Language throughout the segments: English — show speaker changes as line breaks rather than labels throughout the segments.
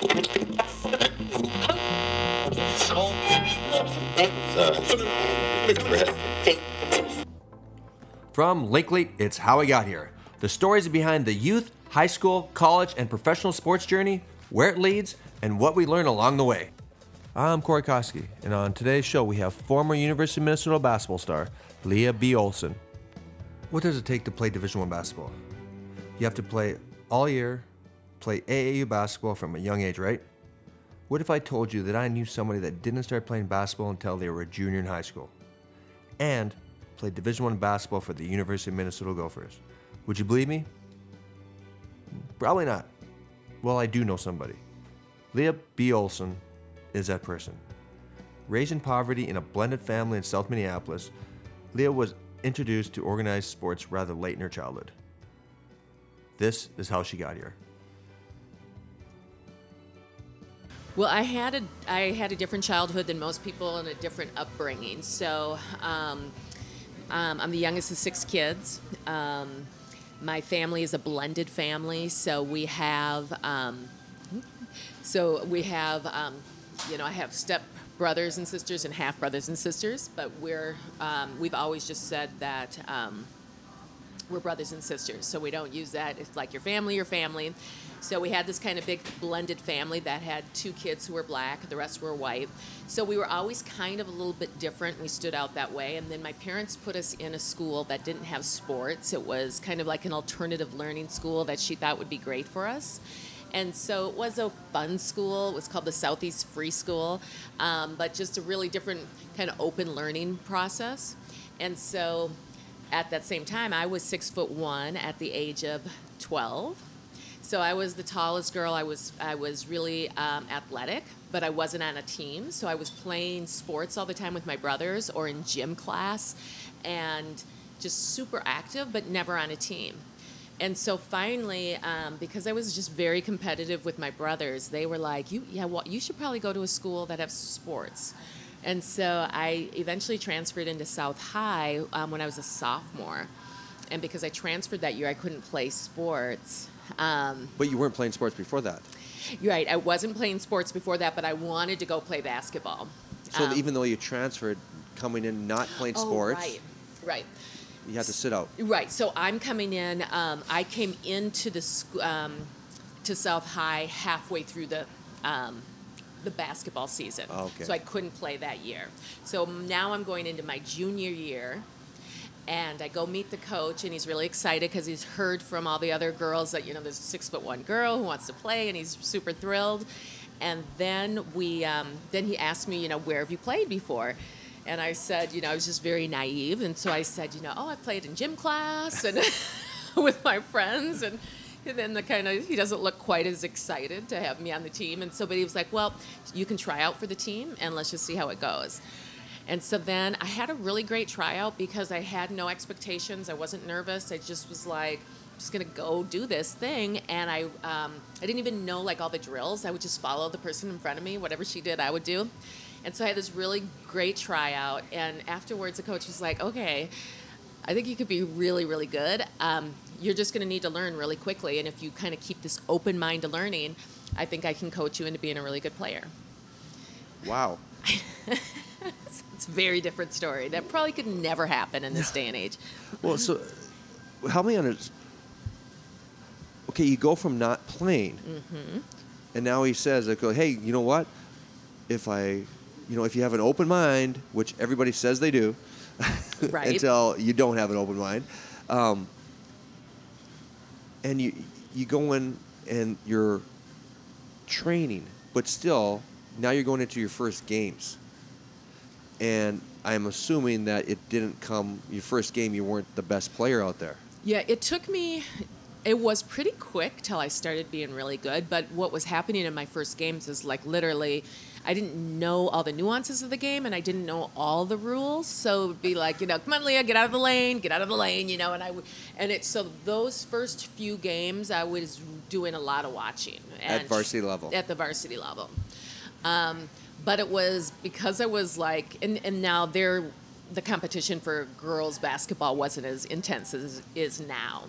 From Linkley, it's How I Got Here. The stories behind the youth, high school, college, and professional sports journey, where it leads, and what we learn along the way. I'm Corey Koskie, and on today's show we have former University of Minnesota basketball star Lea B. Olsen. What does it take to play Division One basketball? You have to play all year, play AAU basketball from a young age, right? What if I told you that I knew somebody that didn't start playing basketball until they were a junior in high school, and played Division One basketball for the University of Minnesota Gophers? Would you believe me? Probably not. Well, I do know somebody. Lea B. Olsen is that person. Raised in poverty in a blended family in South Minneapolis, Lea was introduced to organized sports rather late in her childhood. This is how she got here.
Well, I had a I had a different childhood than most people and a different upbringing. So, um, um, I'm the youngest of six kids. Um, my family is a blended family, so we have um, so we have um, you know I have step brothers and sisters and half brothers and sisters, but we're um, we've always just said that we're brothers and sisters, so we don't use that. It's like your family, your family. So we had this kind of big blended family that had two kids who were black, the rest were white. So we were always kind of a little bit different. We stood out that way. And then my parents put us in a school that didn't have sports. It was kind of like an alternative learning school that she thought would be great for us. And so it was a fun school. It was called the Southeast Free School, um, but just a really different kind of open learning process. And so at that same time, I was six foot one at the age of 12. So I was the tallest girl. I was I was really um, athletic, but I wasn't on a team. So I was playing sports all the time with my brothers or in gym class, and just super active, but never on a team. And so finally, um, because I was just very competitive with my brothers, they were like, "You, yeah, well, you should probably go to a school that has sports." And so I eventually transferred into South High um, when I was a sophomore. And because I transferred that year, I couldn't play sports. Um,
but you weren't playing sports before that.
You're right. I wasn't playing sports before that, but I wanted to go play basketball.
So um, even though you transferred, coming in not playing oh, sports,
right, right.
You had to sit out.
Right. So I'm coming in. Um, I came into the um, to South High halfway through the um, the basketball season.
Oh, okay.
So I couldn't play that year. So now I'm going into my junior year and I go meet the coach, and he's really excited because he's heard from all the other girls that you know there's a six foot one girl who wants to play, and he's super thrilled. And then we, um, then he asked me, you know, where have you played before? And I said, you know, I was just very naive, and so I said, you know, oh, I played in gym class and with my friends, and, and then the kind of he doesn't look quite as excited to have me on the team, and so but he was like, well, you can try out for the team, and let's just see how it goes. And so then I had a really great tryout because I had no expectations. I wasn't nervous. I just was like, just gonna go do this thing, and I um, I didn't even know like all the drills. I would just follow the person in front of me, whatever she did, I would do. And so I had this really great tryout, and afterwards the coach was like, "Okay, I think you could be really, really good. Um, you're just gonna need to learn really quickly, and if you kind of keep this open mind to learning, I think I can coach you into being a really good player."
Wow.
it's a very different story. That probably could never happen in this day and age.
Well, so help me understand. Okay, you go from not playing,
mm-hmm.
and now he says, "I go, hey, you know what? If I, you know, if you have an open mind, which everybody says they do,
right.
until you don't have an open mind, um, and you you go in and you're training, but still now you're going into your first games and I'm assuming that it didn't come your first game. You weren't the best player out there.
Yeah, it took me. It was pretty quick till I started being really good. But what was happening in my first games is like literally, I didn't know all the nuances of the game and I didn't know all the rules. So it'd be like, you know, come on, Lea, get out of the lane, get out of the lane, you know. And I would, and it so those first few games I was doing a lot of watching
at varsity level.
At the varsity level. Um, but it was because I was like, and, and now there, the competition for girls basketball wasn't as intense as is now.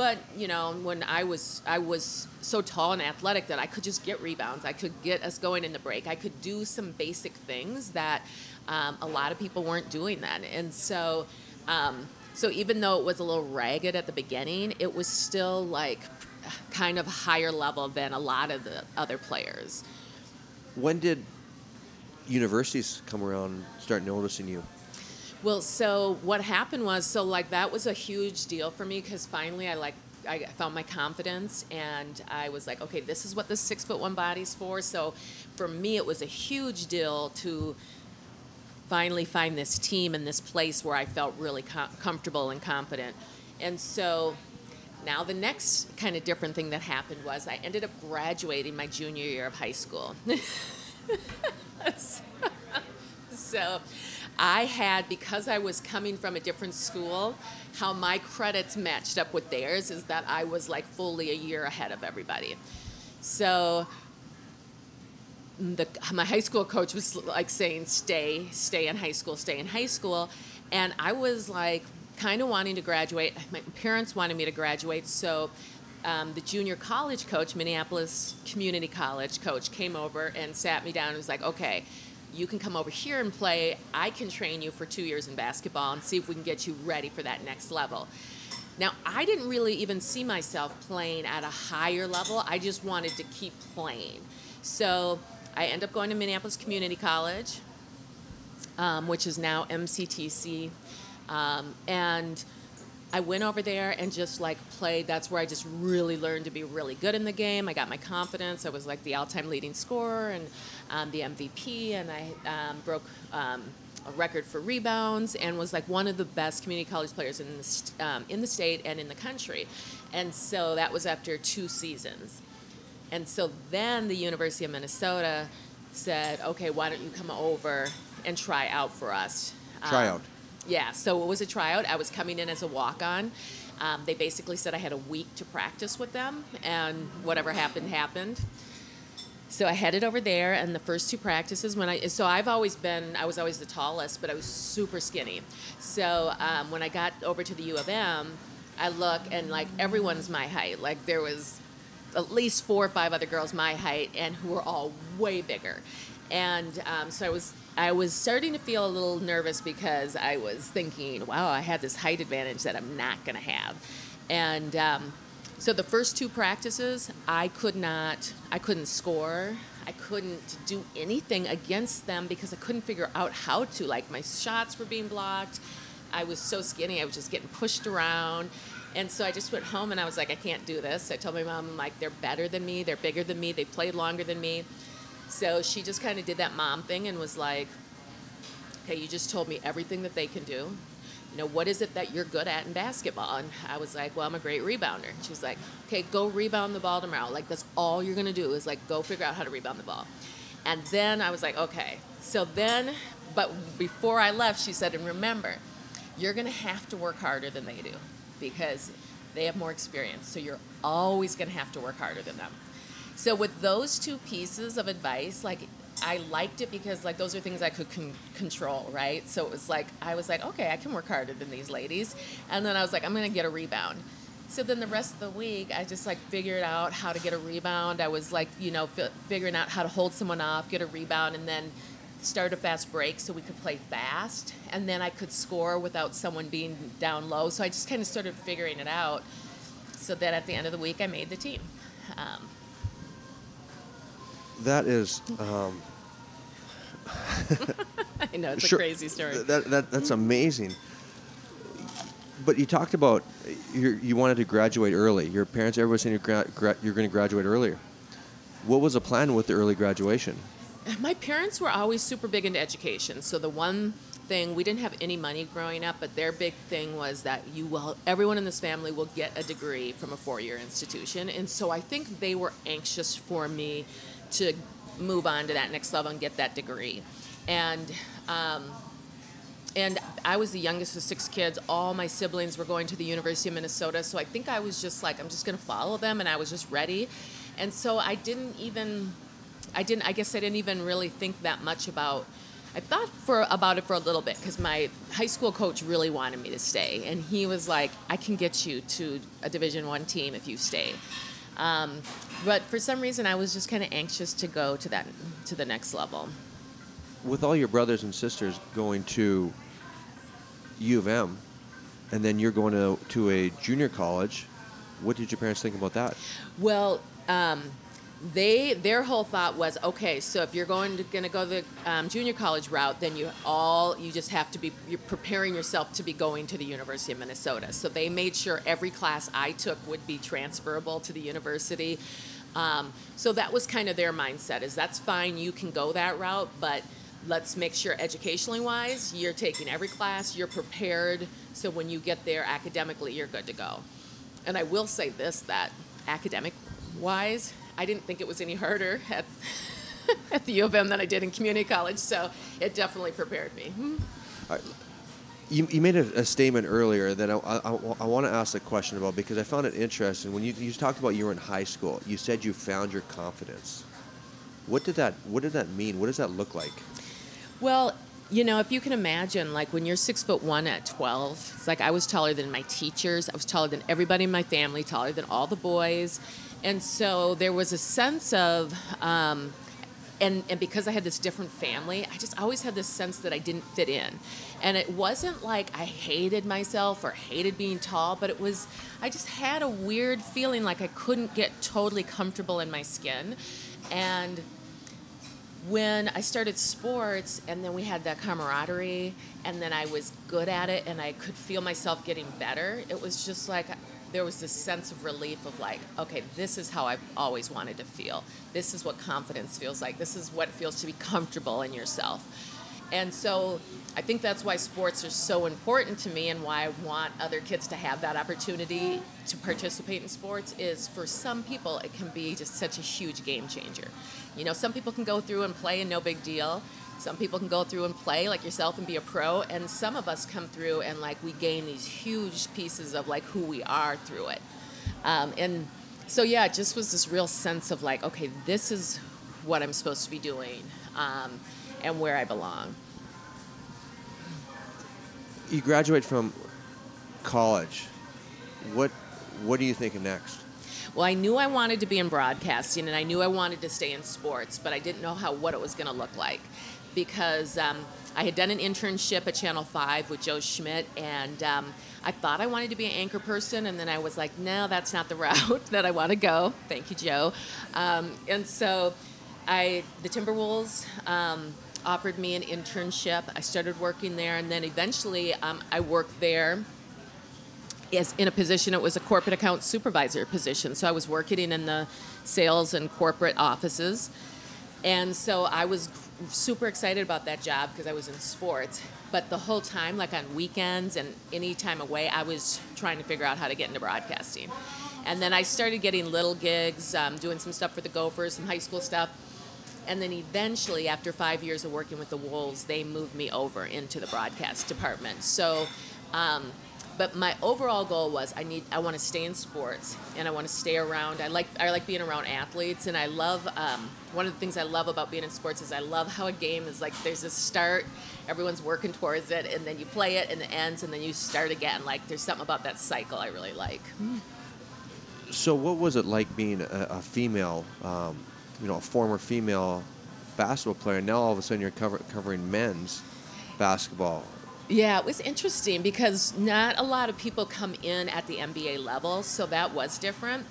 But you know, when I was I was so tall and athletic that I could just get rebounds. I could get us going in the break. I could do some basic things that um, a lot of people weren't doing then. And so, um, so even though it was a little ragged at the beginning, it was still like kind of higher level than a lot of the other players.
When did universities come around start noticing you?
Well, so what happened was, so like that was a huge deal for me because finally I like I found my confidence and I was like, okay, this is what the six foot one body's for. So for me, it was a huge deal to finally find this team and this place where I felt really com- comfortable and confident. And so now the next kind of different thing that happened was I ended up graduating my junior year of high school. so I had, because I was coming from a different school, how my credits matched up with theirs is that I was like fully a year ahead of everybody. So the, my high school coach was like saying, stay, stay in high school, stay in high school. And I was like, kind of wanting to graduate. My parents wanted me to graduate, so um, the junior college coach, Minneapolis Community College coach, came over and sat me down and was like, okay, you can come over here and play. I can train you for two years in basketball and see if we can get you ready for that next level. Now, I didn't really even see myself playing at a higher level. I just wanted to keep playing. So I ended up going to Minneapolis Community College, um, which is now MCTC. Um, and I went over there and just like played. That's where I just really learned to be really good in the game. I got my confidence. I was like the all-time leading scorer and um, the MVP, and I um, broke um, a record for rebounds and was like one of the best community college players in the um, in the state and in the country. And so that was after two seasons. And so then the University of Minnesota said, "Okay, why don't you come over and try out for us?"
Try out.
Yeah, so it was a tryout. I was coming in as a walk on. Um, they basically said I had a week to practice with them, and whatever happened, happened. So I headed over there, and the first two practices, when I so I've always been I was always the tallest, but I was super skinny. So um, when I got over to the U of M, I look and like everyone's my height. Like there was at least four or five other girls my height, and who were all way bigger. And um, so I was I was starting to feel a little nervous because I was thinking, wow, I had this height advantage that I'm not to have. And um, so the first two practices, I could not, I couldn't score. I couldn't do anything against them because I couldn't figure out how to. Like my shots were being blocked. I was so skinny. I was just getting pushed around. And so I just went home and I was like, I can't do this. I told my mom, I'm like, they're better than me. They're bigger than me. They played longer than me. So she just kind of did that mom thing and was like, okay, you just told me everything that they can do. You know, what is it that you're good at in basketball? And I was like, well, I'm a great rebounder. She's like, okay, go rebound the ball tomorrow. Like, that's all you're going to do is like go figure out how to rebound the ball. And then I was like, okay. So then, but before I left, she said, and remember, you're going to have to work harder than they do because they have more experience. So you're always going to have to work harder than them. So with those two pieces of advice, like I liked it because like those are things I could con- control, right? So it was like I was like, okay, I can work harder than these ladies, and then I was like, I'm gonna get a rebound. So then the rest of the week, I just like figured out how to get a rebound. I was like, you know, fi- figuring out how to hold someone off, get a rebound, and then start a fast break so we could play fast, and then I could score without someone being down low. So I just kind of started figuring it out. So that at the end of the week, I made the team. Um,
that is. Um,
I know it's
sure,
a crazy story.
That, that that's amazing. But you talked about you you wanted to graduate early. Your parents, everybody saying you're, gra- gra- you're going to graduate earlier. What was the plan with the early graduation?
My parents were always super big into education. So the one thing we didn't have any money growing up, but their big thing was that you will everyone in this family will get a degree from a four-year institution. And so I think they were anxious for me to move on to that next level and get that degree. And um, and I was the youngest of six kids. All my siblings were going to the University of Minnesota, so I think I was just like, I'm just going to follow them, and I was just ready. And so I didn't even, I didn't, I guess I didn't even really think that much about I thought for about it for a little bit because my high school coach really wanted me to stay, and he was like, "I can get you to a Division One team if you stay." Um, but for some reason, I was just kind of anxious to go to that to the next level.
With all your brothers and sisters going to U of M, and then you're going to to a junior college, what did your parents think about that?
Well, um, they their whole thought was okay so if you're going to going to go the um, junior college route then you all you just have to be you're preparing yourself to be going to the university of minnesota. So they made sure every class i took would be transferable to the university. Um, so that was kind of their mindset is that's fine you can go that route but let's make sure educationally wise you're taking every class you're prepared so when you get there academically you're good to go. And i will say this that academic wise I didn't think it was any harder at, at the U of M than I did in community college, so it definitely prepared me. Hmm?
You, you made a, a, statement earlier that I, I, I want to ask a question about because I found it interesting. When you, you talked about you were in high school, you said you found your confidence. What did that What did that mean? What does that look like?
Well, you know, if you can imagine, like when you're six foot one at 12, it's like I was taller than my teachers. I was taller than everybody in my family, taller than all the boys. And so there was a sense of, um, and, and because I had this different family, I just always had this sense that I didn't fit in. And it wasn't like I hated myself or hated being tall, but it was, I just had a weird feeling like I couldn't get totally comfortable in my skin. And when I started sports and then we had that camaraderie and then I was good at it and I could feel myself getting better, it was just like there was this sense of relief of like, okay, this is how I've always wanted to feel. This is what confidence feels like. This is what it feels to be comfortable in yourself. And so I think that's why sports are so important to me and why I want other kids to have that opportunity to participate in sports is for some people it can be just such a huge game changer. You know, some people can go through and play and no big deal. Some people can go through and play like yourself and be a pro, and some of us come through and like we gain these huge pieces of like who we are through it. Um, and so yeah, it just was this real sense of like, okay, this is what I'm supposed to be doing, um, and where I belong.
You graduate from college. What what are you thinking next?
Well, I knew I wanted to be in broadcasting, and I knew I wanted to stay in sports, but I didn't know how what it was going to look like because um, I had done an internship at Channel 5 with Joe Schmit, and um, I thought I wanted to be an anchor person, and then I was like, no, that's not the route that I want to go. Thank you, Joe. Um, and so I, the Timberwolves um, offered me an internship. I started working there, and then eventually um, I worked there. As in a position, it was a corporate account supervisor position. So I was working in the sales and corporate offices. And so I was super excited about that job because I was in sports. But the whole time, like on weekends and any time away, I was trying to figure out how to get into broadcasting. And then I started getting little gigs, um, doing some stuff for the Gophers, some high school stuff. And then eventually, after five years of working with the Wolves, they moved me over into the broadcast department. So um, but my overall goal was I need I want to stay in sports and I want to stay around. I like I like being around athletes and I love um, one of the things I love about being in sports is I love how a game is like there's a start, everyone's working towards it, and then you play it and it ends and then you start again. Like there's something about that cycle I really like.
So what was it like being a, a female, um, you know, a former female basketball player? Now all of a sudden you're cover, covering men's basketball.
Yeah, it was interesting because not a lot of people come in at the NBA level, so that was different.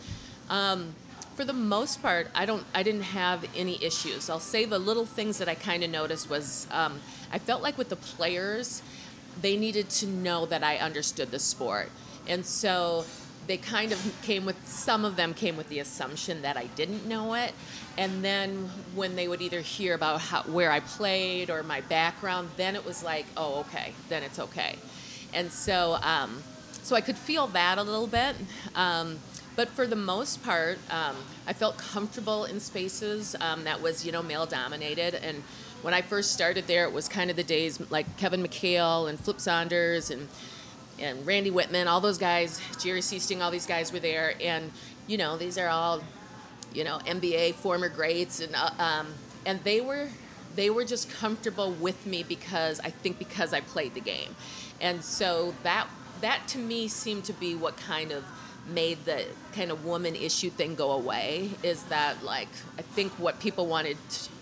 Um, for the most part, I don't, I didn't have any issues. I'll say the little things that I kind of noticed was um, I felt like with the players, they needed to know that I understood the sport, and so they kind of came with some of them came with the assumption that I didn't know it, and then when they would either hear about how, where I played or my background, then it was like, oh, okay, then it's okay, and so um, so I could feel that a little bit. Um, but for the most part, um, I felt comfortable in spaces um, that was, you know, male dominated. And when I first started there, it was kind of the days like Kevin McHale and Flip Saunders and and Randy Wittman, all those guys, Jerry Sichting, all these guys were there, and you know, these are all, you know, NBA former greats, and uh, um, and they were they were just comfortable with me because I think because I played the game. And so that that to me seemed to be what kind of made the kind of woman issue thing go away is that like I think what people wanted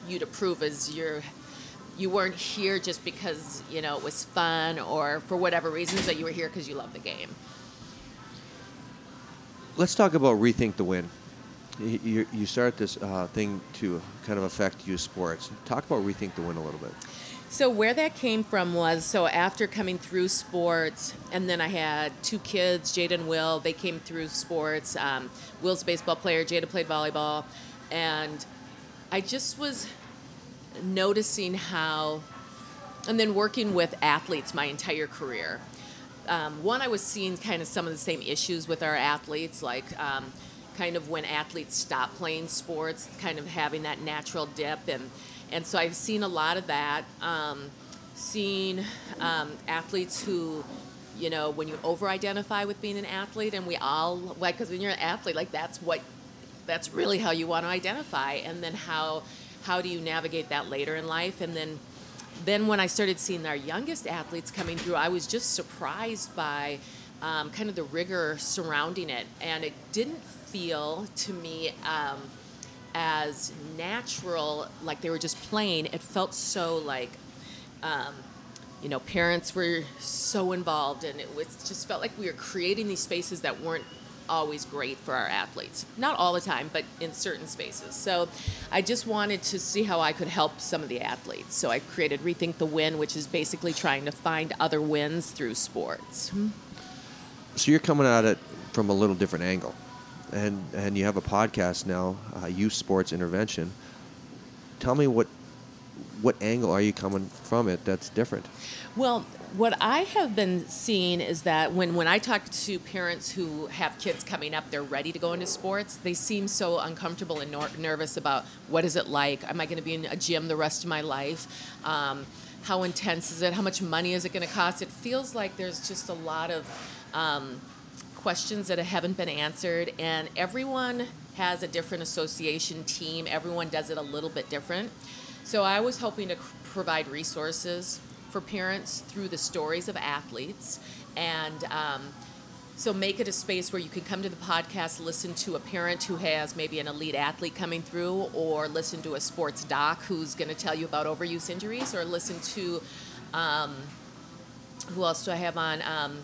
you to prove is you're you weren't here just because you know it was fun or for whatever reasons that you were here because you love the game.
Let's talk about rethink the win. You, you start this uh, thing to kind of affect youth sports. Talk about rethink the win a little bit.
So where that came from was so after coming through sports, and then I had two kids, Jada and Will. They came through sports. Um, Will's a baseball player. Jada played volleyball, and I just was noticing how, and then working with athletes my entire career. Um, one, I was seeing kind of some of the same issues with our athletes, like um, kind of when athletes stop playing sports, kind of having that natural dip and and so I've seen a lot of that. Um, seen um, athletes who, you know, when you over-identify with being an athlete, and we all like, because when you're an athlete, like that's what, that's really how you want to identify, and then how, how do you navigate that later in life, and then. Then, when I started seeing our youngest athletes coming through, I was just surprised by um, kind of the rigor surrounding it. And it didn't feel to me um, as natural, like they were just playing. It felt so like, um, you know, parents were so involved, and it was just felt like we were creating these spaces that weren't always great for our athletes. Not all the time, but in certain spaces. So I just wanted to see how I could help some of the athletes. So I created Rethink the Win, which is basically trying to find other wins through sports.
So you're coming at it from a little different angle and and you have a podcast now, uh, Youth Sports Intervention. Tell me what what angle are you coming from it that's different?
Well, what I have been seeing is that when, when I talk to parents who have kids coming up, they're ready to go into sports, they seem so uncomfortable and nor- nervous about what is it like? Am I going to be in a gym the rest of my life? Um, how intense is it? How much money is it going to cost? It feels like there's just a lot of um, questions that haven't been answered, and everyone has a different association team. Everyone does it a little bit different. So I was hoping to provide resources for parents through the stories of athletes and um, so make it a space where you can come to the podcast, listen to a parent who has maybe an elite athlete coming through, or listen to a sports doc who's going to tell you about overuse injuries, or listen to um, who else do I have on? Um,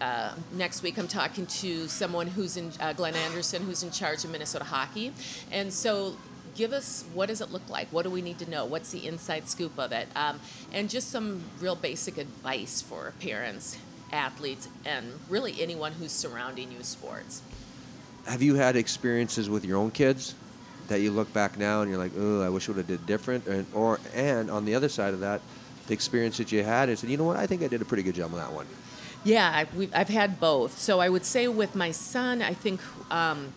uh, next week I'm talking to someone who's in uh, Glen Andresen, who's in charge of Minnesota hockey, and so give us what does it look like? What do we need to know? What's the inside scoop of it? Um, and just some real basic advice for parents, athletes, and really anyone who's surrounding you sports.
Have you had experiences with your own kids that you look back now and you're like, oh, I wish I would have did different, and, or and on the other side of that, the experience that you had and said, you know what, I think I did a pretty good job on that one.
Yeah, I've, I've had both. So I would say with my son, I think um,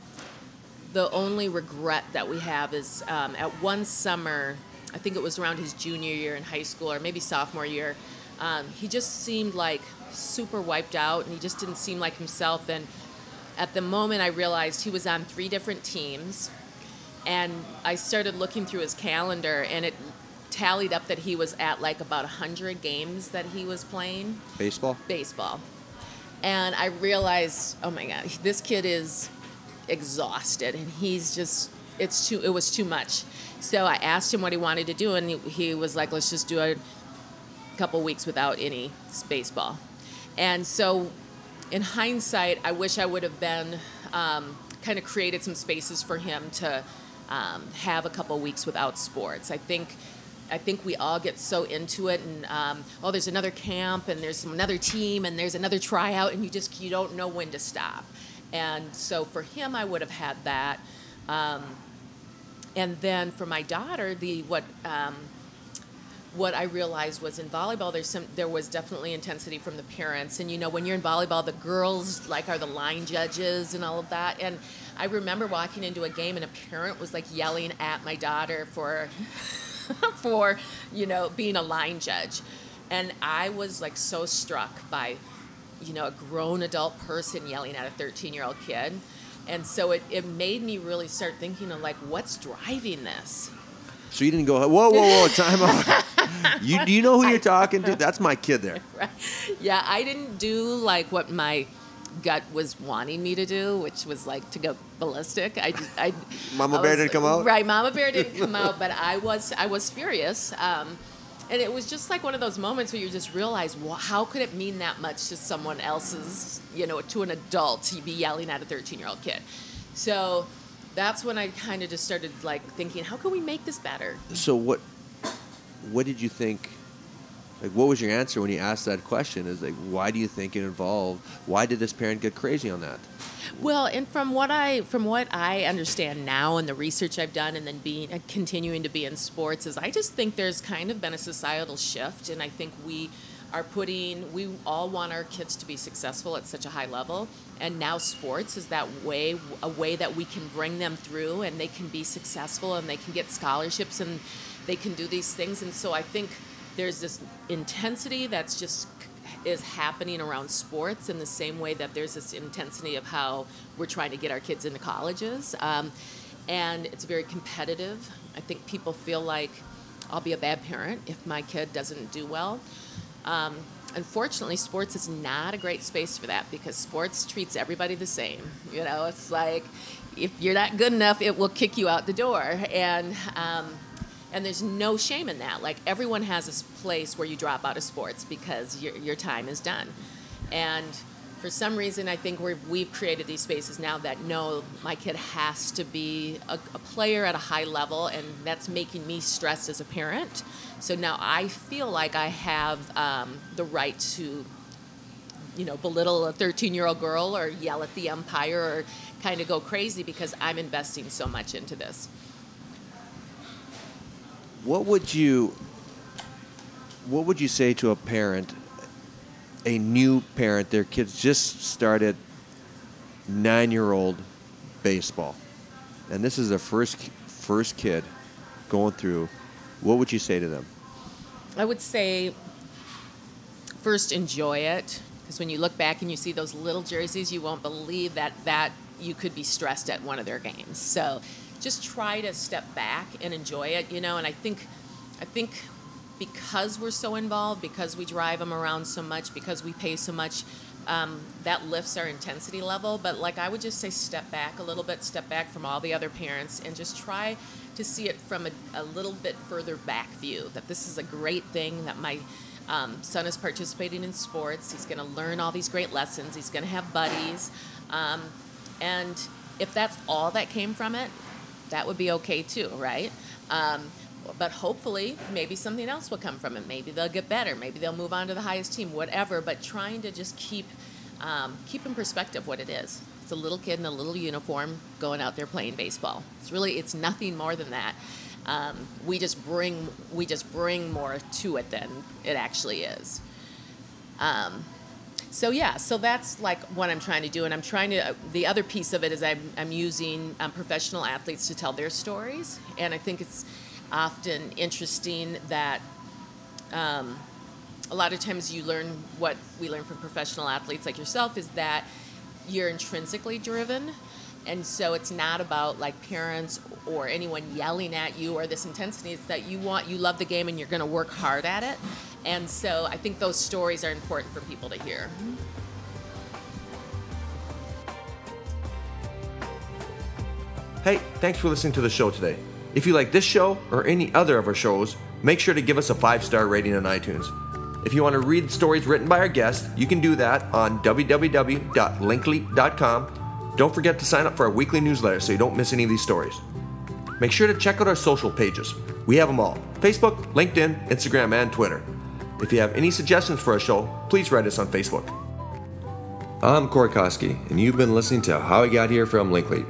the only regret that we have is um, at one summer, I think it was around his junior year in high school or maybe sophomore year, um, he just seemed like super wiped out and he just didn't seem like himself. And at the moment, I realized he was on three different teams. And I started looking through his calendar, and it tallied up that he was at like about 100 games that he was playing.
Baseball?
Baseball. And I realized, oh my God, this kid is exhausted and he's just, it's too, it was too much. So I asked him what he wanted to do and he, was like, let's just do a couple weeks without any baseball. And so in hindsight, I wish I would have been um, kind of created some spaces for him to um, have a couple weeks without sports. I think I think we all get so into it, and um, oh, there's another camp, and there's another team, and there's another tryout, and you just you don't know when to stop. And so for him, I would have had that. Um, and then for my daughter, the what um, what I realized was in volleyball, there's some there was definitely intensity from the parents, and you know when you're in volleyball, the girls like are the line judges and all of that, and I remember walking into a game and a parent was like yelling at my daughter for for, you know, being a line judge. And I was like so struck by, you know, a grown adult person yelling at a 13 year old kid. And so it, it made me really start thinking of like, what's driving this?
So you didn't go, whoa, whoa, whoa, time out. you do you know who you're talking to? That's my kid there.
Right. Yeah, I didn't do like what my gut was wanting me to do, which was like to go ballistic. I, just, I
Mama
I
Bear didn't come out?
Right, Mama Bear didn't come out, but I was I was furious. Um, and it was just like one of those moments where you just realize, well, how could it mean that much to someone else's, you know, to an adult to be yelling at a 13 year old kid? So that's when I kind of just started like thinking, how can we make this better?
So what what did you think like what was your answer when you asked that question? Is like why do you think it involved why did this parent get crazy on that?
Well, and from what I from what I understand now, and the research I've done, and then being uh, continuing to be in sports, is I just think there's kind of been a societal shift, and I think we are putting we all want our kids to be successful at such a high level, and now sports is that way a way that we can bring them through, and they can be successful, and they can get scholarships, and they can do these things, and so I think there's this intensity that's just is happening around sports in the same way that there's this intensity of how we're trying to get our kids into colleges. Um, and it's very competitive. I think people feel like I'll be a bad parent if my kid doesn't do well. Um, unfortunately, sports is not a great space for that because sports treats everybody the same. You know, it's like if you're not good enough, it will kick you out the door. And um, and there's no shame in that. Like everyone has this place where you drop out of sports because your, your time is done. And for some reason, I think we're, we've created these spaces now that no, my kid has to be a, a player at a high level, and that's making me stressed as a parent. So now I feel like I have um, the right to, you know, belittle a 13 year old girl or yell at the umpire or kind of go crazy because I'm investing so much into this.
What would you what would you say to a parent a new parent their kids just started 9-year-old baseball and this is their first first kid going through what would you say to them?
I would say first enjoy it because when you look back and you see those little jerseys, you won't believe that that you could be stressed at one of their games. So just try to step back and enjoy it, you know. And I think, I think because we're so involved, because we drive them around so much, because we pay so much, um, that lifts our intensity level. But like I would just say, step back a little bit, step back from all the other parents, and just try to see it from a, a little bit further back view. That this is a great thing. That my um, son is participating in sports. He's going to learn all these great lessons. He's going to have buddies, um, and if that's all that came from it, that would be okay too, right? Um, but hopefully, maybe something else will come from it. Maybe they'll get better. Maybe they'll move on to the highest team. Whatever. But trying to just keep um, keep in perspective what it is. It's a little kid in a little uniform going out there playing baseball. It's really it's nothing more than that. Um, we just bring we just bring more to it than it actually is. Um, so yeah, so that's like what I'm trying to do, and I'm trying to. The other piece of it is I'm, I'm using um, professional athletes to tell their stories, and I think it's often interesting that um, a lot of times you learn what we learn from professional athletes like yourself is that you're intrinsically driven, and so it's not about like parents or anyone yelling at you or this intensity. It's that you want you love the game and you're going to work hard at it. And so I think those stories are important for people to hear.
Hey, thanks for listening to the show today. If you like this show or any other of our shows, make sure to give us a five star rating on iTunes. If you want to read stories written by our guests, you can do that on www.linkly.com. Don't forget to sign up for our weekly newsletter so you don't miss any of these stories. Make sure to check out our social pages. We have them all Facebook, LinkedIn, Instagram, and Twitter. If you have any suggestions for a show, please write us on Facebook. I'm Corey Koskie, and you've been listening to How I Got Here from Linkley.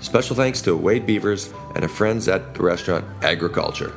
Special thanks to Wade Beavers and our friends at the restaurant Agriculture.